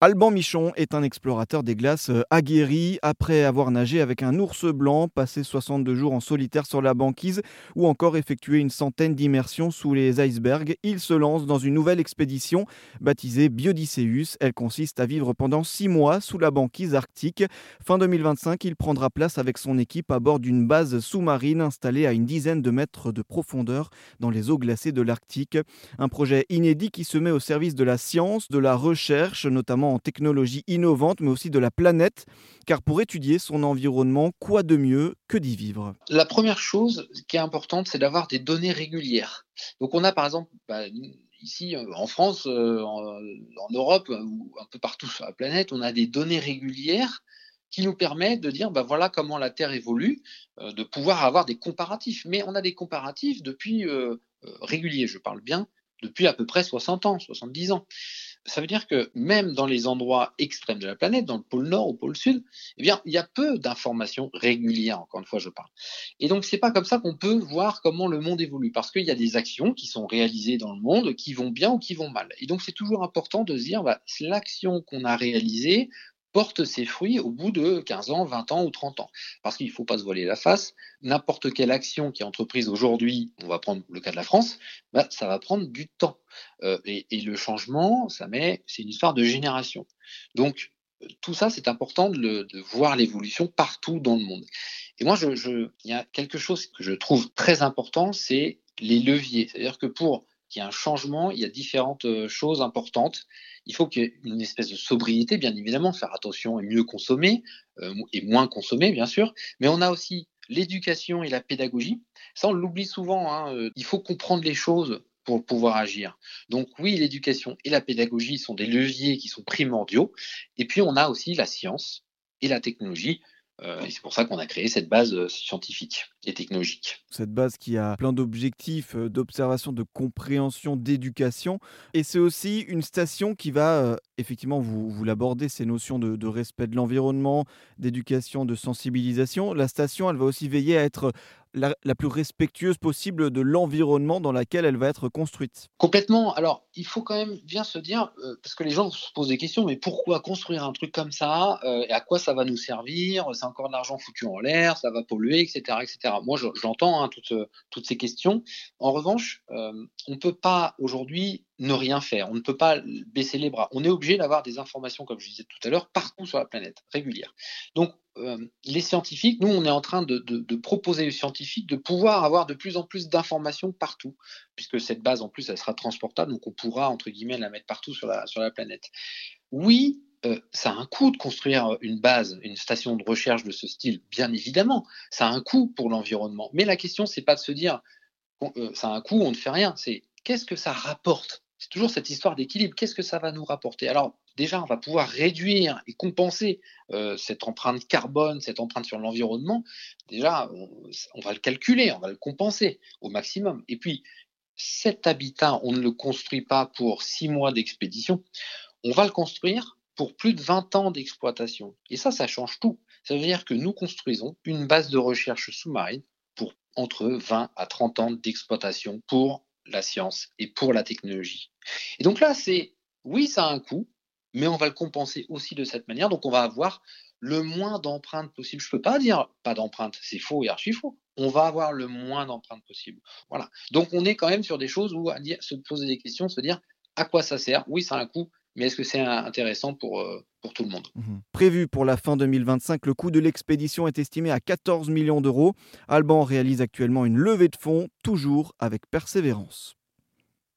Alban Michon est un explorateur des glaces euh, aguerri. Après avoir nagé avec un ours blanc, passé 62 jours en solitaire sur la banquise ou encore effectué une centaine d'immersions sous les icebergs, il se lance dans une nouvelle expédition baptisée Biodysseus. Elle consiste à vivre pendant 6 mois sous la banquise arctique. Fin 2025, il prendra place avec son équipe à bord d'une base sous-marine installée à une dizaine de mètres de profondeur dans les eaux glacées de l'Arctique. Un projet inédit qui se met au service de la science, de la recherche, notamment en technologies innovantes, mais aussi de la planète, car pour étudier son environnement, quoi de mieux que d'y vivre? La première chose qui est importante, c'est d'avoir des données régulières. Donc on a par exemple... Bah, ici euh, en France, euh, en, Europe ou un peu partout sur la planète, on a des données régulières qui nous permettent de dire, bah voilà comment la Terre évolue, euh, de pouvoir avoir des comparatifs. Mais on a des comparatifs depuis réguliers, je parle bien, depuis à peu près 60 ans, 70 ans ça veut dire que même dans les endroits extrêmes de la planète, dans le pôle nord ou le pôle sud, eh bien, il y a peu d'informations régulières, encore une fois, je parle. Et donc, c'est pas comme ça qu'on peut voir comment le monde évolue, parce qu'il y a des actions qui sont réalisées dans le monde qui vont bien ou qui vont mal. Et donc, c'est toujours important de se dire, bah, l'action qu'on a réalisée, porte ses fruits au bout de 15 ans, 20 ans ou 30 ans. Parce qu'il ne faut pas se voiler la face. N'importe quelle action qui est entreprise aujourd'hui, on va prendre le cas de la France, bah, ça va prendre du temps. Euh, et, le changement, c'est une histoire de génération. Donc, tout ça, c'est important de, voir l'évolution partout dans le monde. Et moi, il y a quelque chose que je trouve très important, c'est les leviers. C'est-à-dire que pour qu'il y ait un changement, il y a différentes euh, choses importantes. Il faut qu'il y ait une espèce de sobriété, bien évidemment, faire attention et mieux consommer, euh, et moins consommer, bien sûr. Mais on a aussi l'éducation et la pédagogie. Ça, on l'oublie souvent. Hein. Euh, il faut comprendre les choses pour pouvoir agir. Donc oui, l'éducation et la pédagogie sont des leviers qui sont primordiaux. Et puis on a aussi la science et la technologie euh, et c'est pour ça qu'on a créé cette base euh, scientifique et technologique. Cette base qui a plein d'objectifs euh, d'observation, de compréhension, d'éducation. Et c'est aussi une station qui va, effectivement, vous, vous l'abordez, ces notions de, de respect de l'environnement, d'éducation, de sensibilisation. La station, elle va aussi veiller à être la, plus respectueuse possible de l'environnement dans lequel elle va être construite. Complètement. Alors, il faut quand même bien se dire, euh, parce que les gens se posent des questions, mais pourquoi construire un truc comme ça euh, Et à quoi ça va nous servir C'est encore de l'argent foutu en l'air, ça va polluer, etc. etc. Moi, j'entends hein, toutes, toutes, ces questions. En revanche, euh, on ne peut pas aujourd'hui ne rien faire. On ne peut pas baisser les bras. On est obligé d'avoir des informations, comme je disais tout à l'heure, partout sur la planète, régulières. Donc, euh, les scientifiques, nous, on est en train de, proposer aux scientifiques de pouvoir avoir de plus en plus d'informations partout, puisque cette base, en plus, elle sera transportable, donc on pourra, entre guillemets, la mettre partout sur la, planète. Oui, euh, ça a un coût de construire une base, une station de recherche de ce style, bien évidemment. Ça a un coût pour l'environnement. Mais la question, c'est pas de se dire, euh, ça a un coût, on ne fait rien. C'est qu'est-ce que ça rapporte c'est toujours cette histoire d'équilibre. Qu'est-ce que ça va nous rapporter? Alors, déjà, on va pouvoir réduire et compenser euh, cette empreinte carbone, cette empreinte sur l'environnement. Déjà, on, va le calculer, on va le compenser au maximum. Et puis, cet habitat, on ne le construit pas pour six mois d'expédition, on va le construire pour plus de 20 ans d'exploitation. Et ça, ça change tout. Ça veut dire que nous construisons une base de recherche sous-marine pour entre 20 à 30 ans d'exploitation pour la science et pour la technologie. Et donc là, c'est oui, ça a un coût, mais on va le compenser aussi de cette manière. Donc on va avoir le moins d'empreintes possible. Je ne peux pas dire pas d'empreintes, c'est faux et archi faux. On va avoir le moins d'empreintes possible. Voilà. Donc on est quand même sur des choses où à se poser des questions, se dire à quoi ça sert. Oui, ça a un coût, mais est-ce que c'est intéressant pour, euh, pour tout le monde? Mmh Prévu pour la fin 2025, le coût de l'expédition est estimé à 14 millions d'euros. Alban réalise actuellement une levée de fonds, toujours avec persévérance.